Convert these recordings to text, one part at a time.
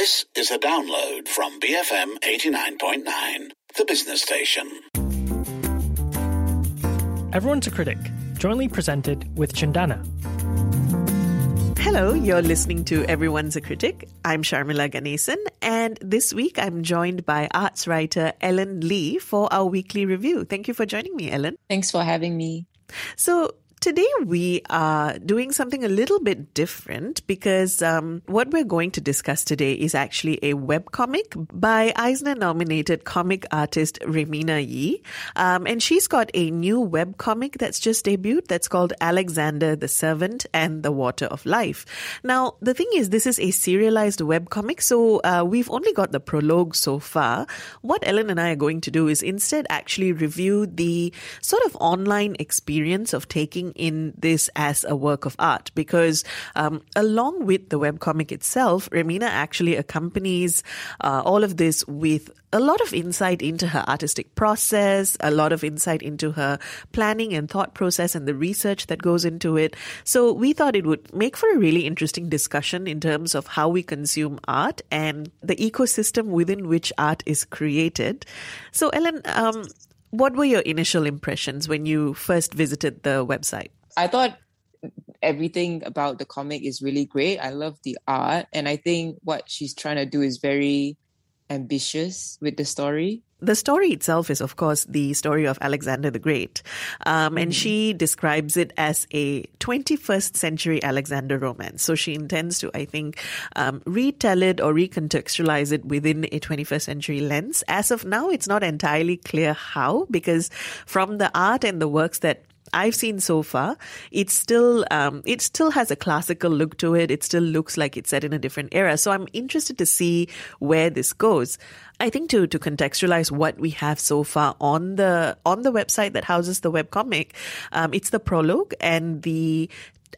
This is a download from BFM 89.9, the business station. Everyone's a Critic, jointly presented with Cendana. Hello, you're listening to Everyone's a Critic. I'm Sharmila Ganesan, and this week I'm joined by arts writer Ellen Lee for our weekly review. Thank you for joining me, Ellen. Thanks for having me. So, Today we are doing something a little bit different because um, what we're going to discuss today is actually a web comic by Eisner-nominated comic artist Reimena Yee, um, and she's got a new web comic that's just debuted that's called Alexander the Servant and the Water of Life. Now the thing is, this is a serialized web comic, so uh, we've only got the prologue so far. What Ellen and I are going to do is instead actually review the sort of online experience of taking in this as a work of art because um, along with the webcomic itself, Reimena actually accompanies uh, all of this with a lot of insight into her artistic process, a lot of insight into her planning and thought process and the research that goes into it. So we thought it would make for a really interesting discussion in terms of how we consume art and the ecosystem within which art is created. So Ellen, um, what were your initial impressions when you first visited the website? I thought everything about the comic is really great. I love the art, and I think what she's trying to do is very ambitious with the story the story itself is, of course, the story of Alexander the Great. Um, and mm-hmm. she describes it as a 21st century Alexander romance. So she intends to, I think, um, retell it or recontextualize it within a 21st century lens. As of now, it's not entirely clear how, because from the art and the works that I've seen so far, it still um, it still has a classical look to it. It still looks like it's set in a different era. So I'm interested to see where this goes. I think to to contextualize what we have so far on the on the website that houses the webcomic, um, it's the prologue and the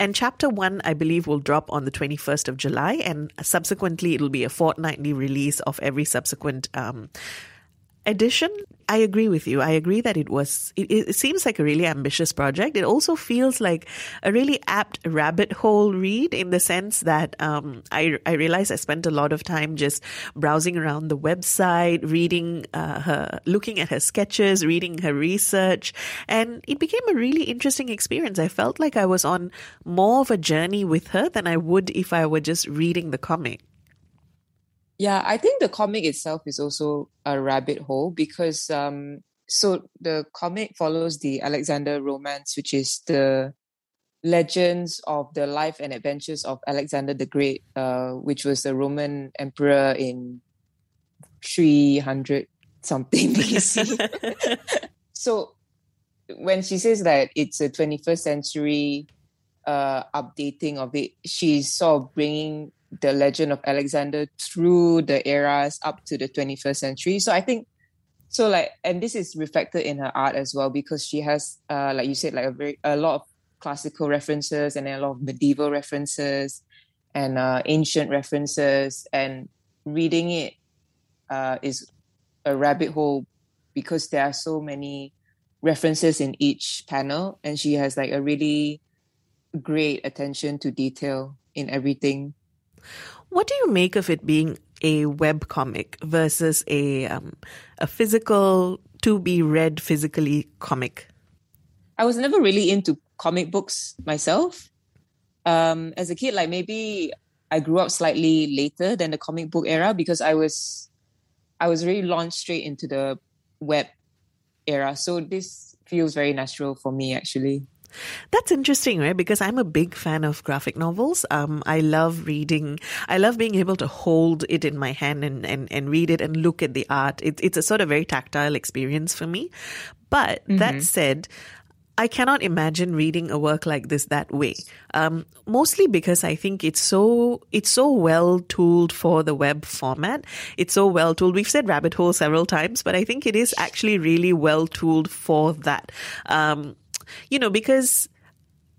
and chapter one, I believe, will drop on the 21st of July, and subsequently, it'll be a fortnightly release of every subsequent um, edition, I agree with you. I agree that it was, it, it, seems like a really ambitious project. It also feels like a really apt rabbit hole read in the sense that um, I, I realized I spent a lot of time just browsing around the website, reading uh, her, looking at her sketches, reading her research, and it became a really interesting experience. I felt like I was on more of a journey with her than I would if I were just reading the comic. Yeah, I think the comic itself is also a rabbit hole because um so the comic follows the Alexander romance, which is the legends of the life and adventures of Alexander the Great, uh, which was the Roman emperor in 300 something BC. so when she says that it's a 21st century uh, updating of it, she's sort of bringing the legend of Alexander through the eras up to the 21st century. So I think so like and this is reflected in her art as well because she has uh like you said like a very a lot of classical references and a lot of medieval references and uh, ancient references. And reading it uh, is a rabbit hole because there are so many references in each panel. And she has like a really great attention to detail in everything what do you make of it being a web comic versus a um, a physical to be read physically comic? I was never really into comic books myself. Um, as a kid, like maybe I grew up slightly later than the comic book era because I was I was really launched straight into the web era. So this feels very natural for me actually. That's interesting, right? Because I'm a big fan of graphic novels. Um, I love reading. I love being able to hold it in my hand and, and, and read it and look at the art. It, it's a sort of very tactile experience for me. But mm-hmm. that said, I cannot imagine reading a work like this that way. Um, mostly because I think it's so it's so well tooled for the web format. It's so well tooled. We've said rabbit hole several times, but I think it is actually really well tooled for that. Um, you know, because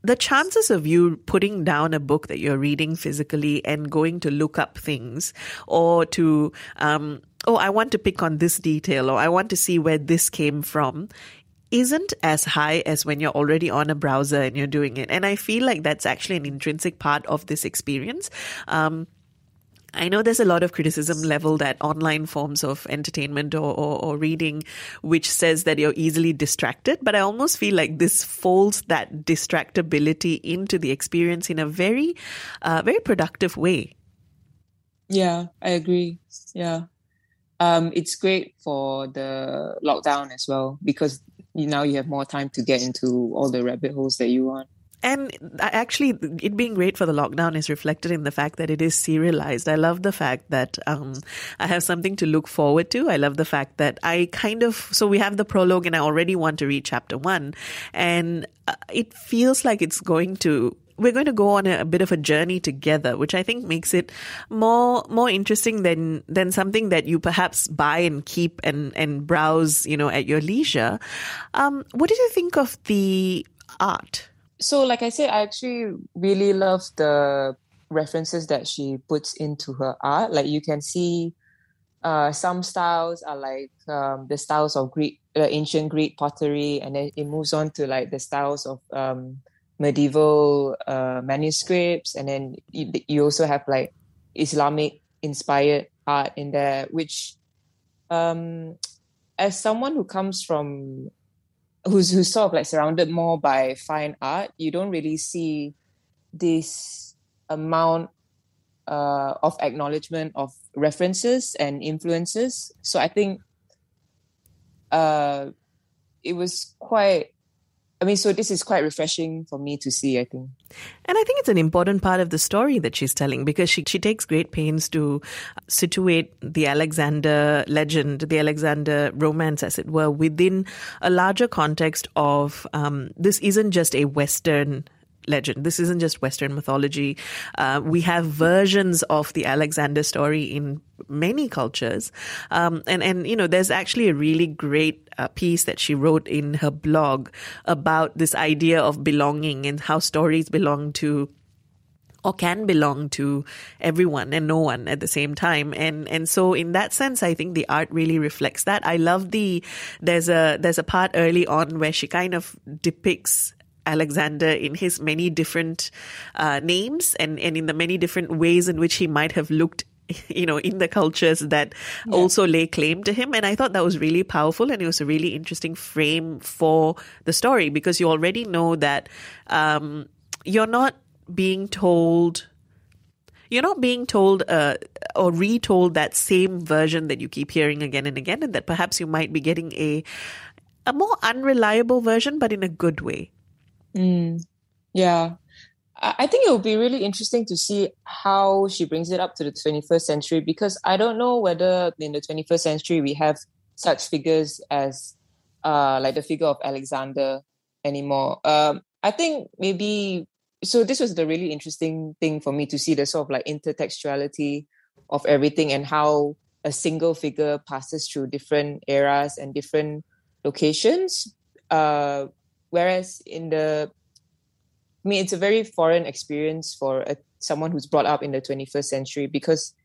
the chances of you putting down a book that you're reading physically and going to look up things or to, um, oh, I want to pick on this detail or I want to see where this came from isn't as high as when you're already on a browser and you're doing it. And I feel like that's actually an intrinsic part of this experience. Um, I know there's a lot of criticism leveled at online forms of entertainment or, or, or, reading, which says that you're easily distracted. But I almost feel like this folds that distractibility into the experience in a very, uh, very productive way. Yeah, I agree. Yeah. Um, it's great for the lockdown as well because now you have more time to get into all the rabbit holes that you want. And actually, it being great for the lockdown is reflected in the fact that it is serialized. I love the fact that um, I have something to look forward to. I love the fact that I kind of, so we have the prologue and I already want to read chapter one. And uh, it feels like it's going to we're going to go on a, a, bit of a journey together, which I think makes it more more interesting than than something that you perhaps buy and keep and and browse, you know, at your leisure. Um, what did you think of the art? So like I said, I actually really love the references that she puts into her art. Like you can see uh, some styles are like um, the styles of Greek, uh, ancient Greek pottery, and then it moves on to like the styles of um, medieval uh, manuscripts, and then you, you, also have like Islamic inspired art in there, which, um, as someone who comes from who's who's sort of like surrounded more by fine art, you don't really see this amount uh, of acknowledgement of references and influences. So I think uh, it was quite I mean, so this is quite refreshing for me to see, I think. And I think it's an important part of the story that she's telling because she, she takes great pains to situate the Alexander legend, the Alexander romance, as it were, within a larger context of um, this isn't just a Western legend. This isn't just Western mythology. Uh, we have versions of the Alexander story in many cultures, um, and and you know, there's actually a really great uh, piece that she wrote in her blog about this idea of belonging and how stories belong to or can belong to everyone and no one at the same time and and so in that sense i think the art really reflects that i love the there's a there's a part early on where she kind of depicts Alexander in his many different uh, names and, and in the many different ways in which he might have looked you know, in the cultures that yeah. also lay claim to him. And I thought that was really powerful and it was a really interesting frame for the story because you already know that um, you're not being told you're not being told uh, or retold that same version that you keep hearing again and again, and that perhaps you might be getting a a more unreliable version, but in a good way. Mm, yeah. I think it will be really interesting to see how she brings it up to the 21st century because I don't know whether in the 21st century we have such figures as uh, like the figure of Alexander anymore. Um, I think maybe so. This was the really interesting thing for me to see the sort of like intertextuality of everything and how a single figure passes through different eras and different locations. Uh, Whereas in the, I mean, it's a very foreign experience for a, someone who's brought up in the 21st century because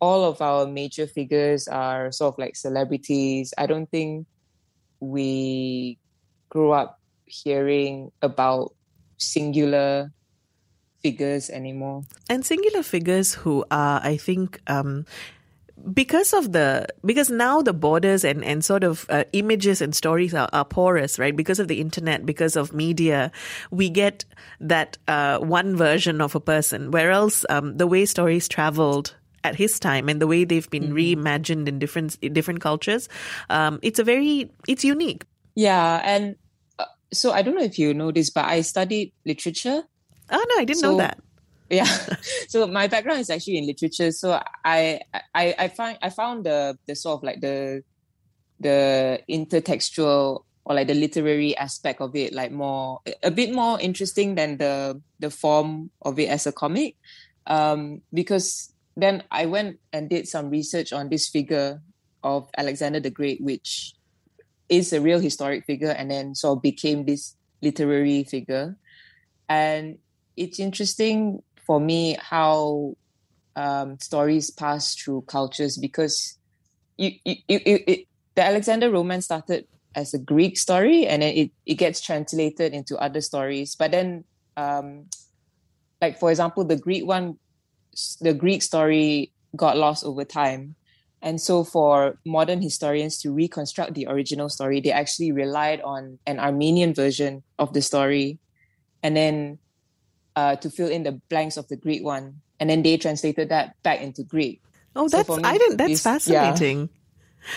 all of our major figures are sort of like celebrities. I don't think we grew up hearing about singular figures anymore. And singular figures who are, I think, um, because of the because now the borders and and sort of uh, images and stories are, are, porous right? Because of the internet because of media we get that uh, one version of a person. Whereas um, the way stories traveled at his time and the way they've been mm-hmm. reimagined in different different cultures um, it's a very it's unique. Yeah and uh, so i don't know if you know this but i studied literature. Oh no i didn't so, know that yeah. So my background is actually in literature. So i i i find i found the the sort of like the the intertextual or like the literary aspect of it like more a bit more interesting than the the form of it as a comic. Um because then i went and did some research on this figure of alexander the great which is a real historic figure and then sort of became this literary figure. And it's interesting for me how um, stories pass through cultures because you, you, you, it, the Alexander romance started as a Greek story and then it, it gets translated into other stories. But then, um, like for example, the Greek one, the Greek story got lost over time. And so, for modern historians to reconstruct the original story, they actually relied on an Armenian version of the story, and then uh, to fill in the blanks of the Greek one, and then they translated that back into Greek. Oh, that's so me, I didn't. That's this, fascinating.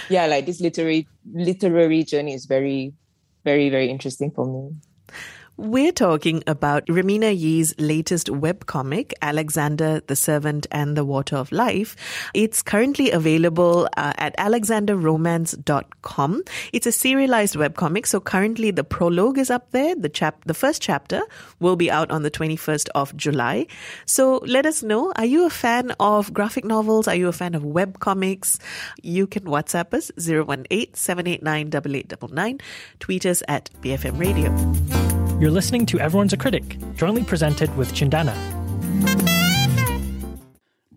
Yeah, yeah, like this literary literary journey is very, very, very interesting for me. We're talking about Reimena Yee's latest webcomic, Alexander the Servant and the Water of Life. It's currently available uh, at alexanderromance.com. It's a serialized webcomic, so currently the prologue is up there. The chap, the first chapter will be out on the 21st of July. So let us know. Are you a fan of graphic novels? Are you a fan of webcomics? You can WhatsApp us 018 789 8899. Tweet us at BFM Radio. You're listening to Everyone's a Critic, jointly presented with Cendana.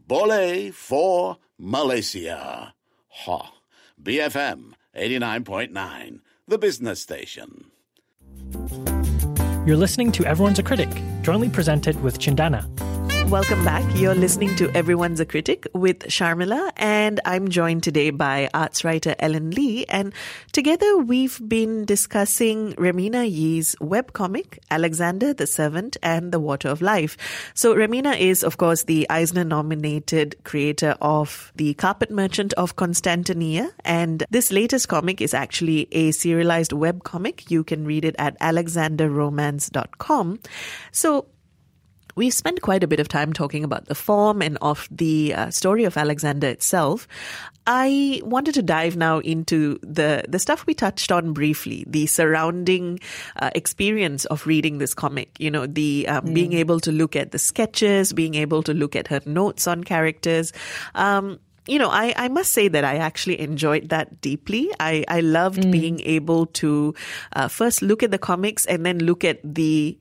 Boleh for Malaysia. Ha. BFM 89.9, the business station. You're listening to Everyone's a Critic, jointly presented with Cendana. Welcome back. You're listening to Everyone's a Critic with Sharmila, and I'm joined today by arts writer Ellen Lee. And together we've been discussing Reimena Yee's webcomic, Alexander the Servant and the Water of Life. So Reimena is, of course, the Eisner nominated creator of The Carpet Merchant of Konstantiniyya. And this latest comic is actually a serialized webcomic. You can read it at alexanderromance.com. So We've spent quite a bit of time talking about the form and of the uh, story of Alexander itself. I wanted to dive now into the the stuff we touched on briefly, the surrounding uh, experience of reading this comic. You know, the um, mm. being able to look at the sketches, being able to look at her notes on characters. Um, you know, I, I must say that I actually enjoyed that deeply. I, I loved mm. being able to uh, first look at the comics and then look at the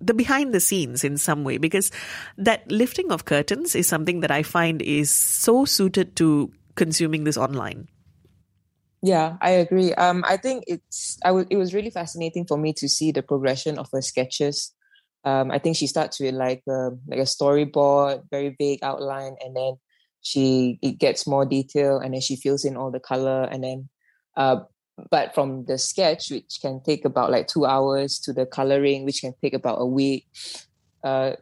the behind the scenes in some way because that lifting of curtains is something that I find is so suited to consuming this online. Yeah, I agree. Um, I think it's I w- it was really fascinating for me to see the progression of her sketches. Um, I think she starts with like a, like a storyboard, very vague outline, and then she it gets more detail, and then she fills in all the color, and then uh, but from the sketch which can take about like two hours to the coloring which can take about a week uh,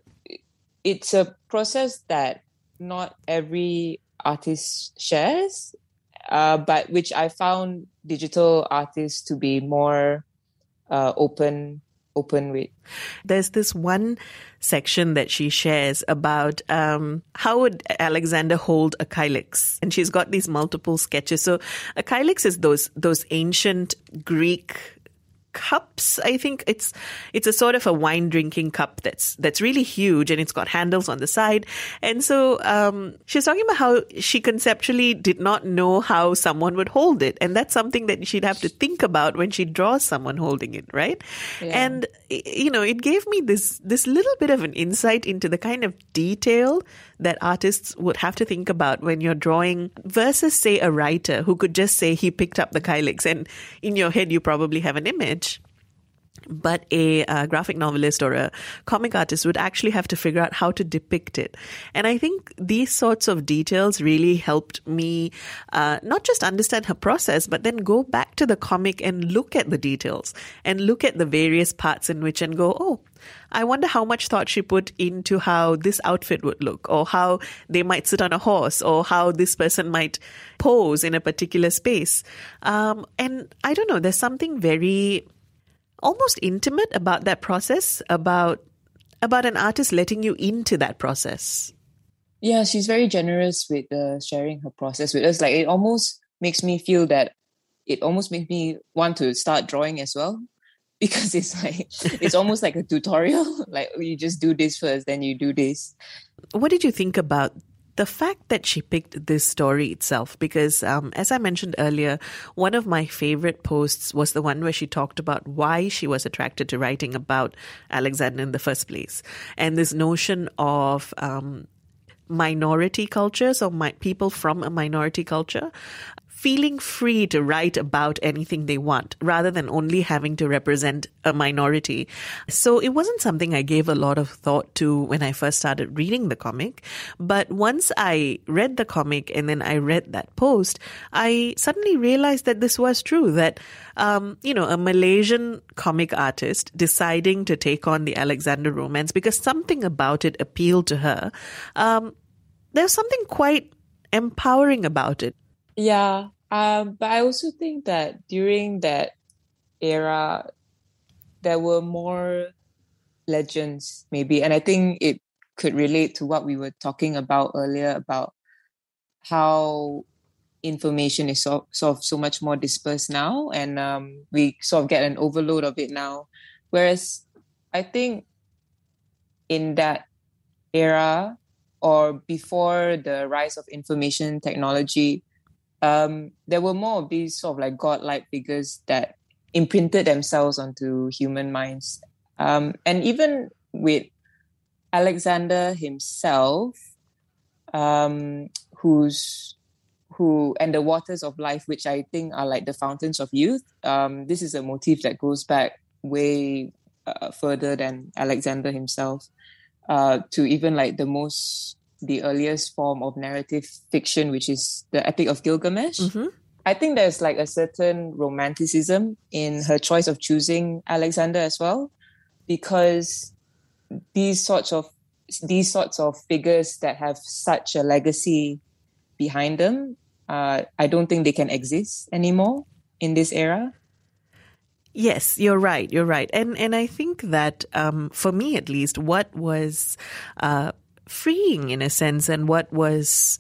it's a process that not every artist shares uh, but which i found digital artists to be more uh, open open with. There's this one section that she shares about um, how would Alexander hold a kylix, and she's got these multiple sketches. So a kylix is those those ancient Greek cups. I think it's it's a sort of a wine drinking cup that's that's really huge and it's got handles on the side. And so um, she's talking about how she conceptually did not know how someone would hold it, and that's something that she'd have to think about when she draws someone holding it, right? Yeah. And you know, it gave me this this little bit of an insight into the kind of detail that artists would have to think about when you're drawing versus say a writer who could just say he picked up the kylix and in your head you probably have an image but a uh, graphic novelist or a comic artist would actually have to figure out how to depict it. And I think these sorts of details really helped me uh, not just understand her process, but then go back to the comic and look at the details and look at the various parts in which and go, oh, I wonder how much thought she put into how this outfit would look, or how they might sit on a horse, or how this person might pose in a particular space. Um, and I don't know, there's something very almost intimate about that process, about about an artist letting you into that process. Yeah, she's very generous with uh, sharing her process with us. Like it almost makes me feel that it almost makes me want to start drawing as well because it's like it's almost like a tutorial like you just do this first then you do this what did you think about the fact that she picked this story itself, because um, as I mentioned earlier, one of my favorite posts was the one where she talked about why she was attracted to writing about Alexander in the first place, and this notion of um, minority cultures or my, people from a minority culture feeling free to write about anything they want rather than only having to represent a minority. So it wasn't something I gave a lot of thought to when I first started reading the comic. But once I read the comic and then I read that post, I suddenly realized that this was true that, um, you know, a Malaysian comic artist deciding to take on the Alexander romance because something about it appealed to her. Um, there's something quite empowering about it. Yeah. Um, but I also think that during that era, there were more legends, maybe. And I think it could relate to what we were talking about earlier about how information is so, sort of so much more dispersed now and um, we sort of get an overload of it now whereas i think in that era or before the rise of information technology um, there were more of these sort of like godlike figures that imprinted themselves onto human minds um, and even with alexander himself um, who's who and the waters of life, which I think are like the fountains of youth. Um, this is a motif that goes back way uh, further than Alexander himself, uh, to even like the most the earliest form of narrative fiction, which is the Epic of Gilgamesh. Mm-hmm. I think there's like a certain romanticism in her choice of choosing Alexander as well, because these sorts of these sorts of figures that have such a legacy behind them, uh, I don't think they can exist anymore in this era. Yes, you're right. You're right, and and I think that um, for me at least, what was uh, freeing in a sense, and what was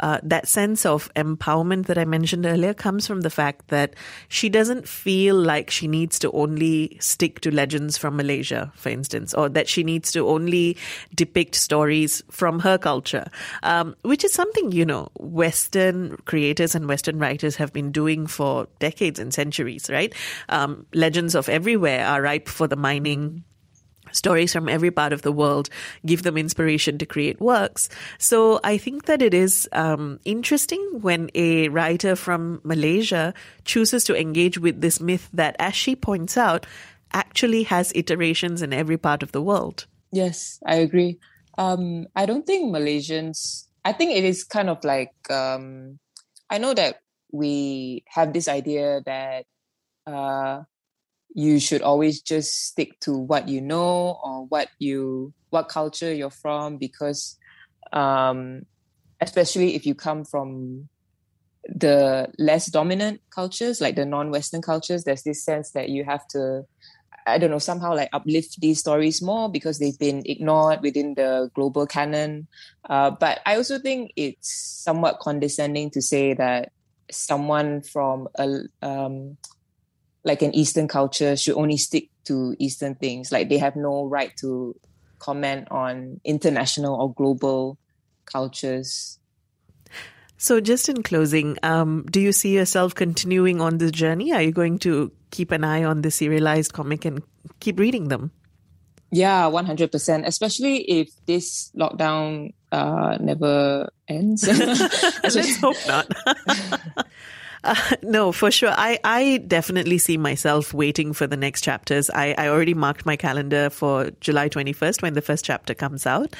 uh, that sense of empowerment that I mentioned earlier comes from the fact that she doesn't feel like she needs to only stick to legends from Malaysia, for instance, or that she needs to only depict stories from her culture, um, which is something, you know, Western creators and Western writers have been doing for decades and centuries, right? Um, legends of everywhere are ripe for the mining stories from every part of the world give them inspiration to create works. So I think that it is um, interesting when a writer from Malaysia chooses to engage with this myth that, as she points out, actually has iterations in every part of the world. Yes, I agree. Um, I don't think Malaysians, I think it is kind of like, um, I know that we have this idea that uh, you should always just stick to what you know or what you what culture you're from because um, especially if you come from the less dominant cultures like the non-western cultures there's this sense that you have to i don't know somehow like uplift these stories more because they've been ignored within the global canon. Uh, but i also think it's somewhat condescending to say that someone from a um, like an Eastern culture should only stick to Eastern things. Like they have no right to comment on international or global cultures. So, just in closing, um, do you see yourself continuing on this journey? Are you going to keep an eye on the serialized comic and keep reading them? Yeah, 100%, especially if this lockdown uh, never ends. Let's hope not. Uh, no, for sure. I, I definitely see myself waiting for the next chapters. I, I already marked my calendar for July 21st when the first chapter comes out.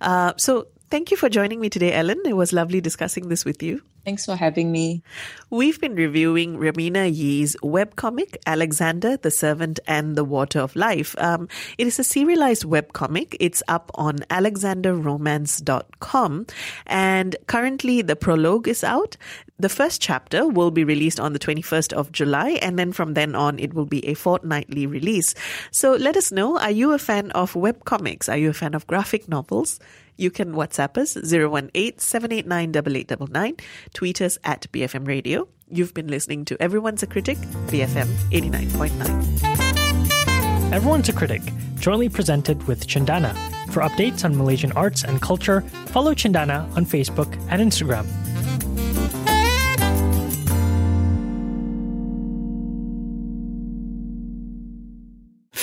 Uh, so Thank you for joining me today, Ellen. It was lovely discussing this with you. Thanks for having me. We've been reviewing Reimena Yee's webcomic, Alexander, the Servant and the Water of Life. Um, it is a serialized webcomic. It's up on alexanderromance.com. And currently, the prologue is out. The first chapter will be released on the 21st of July, and then from then on, it will be a fortnightly release. So let us know are you a fan of webcomics? Are you a fan of graphic novels? You can WhatsApp us 018 789 tweet us at BFM Radio. You've been listening to Everyone's a Critic, BFM 89.9. Everyone's a Critic, jointly presented with Cendana. For updates on Malaysian arts and culture, follow Cendana on Facebook and Instagram.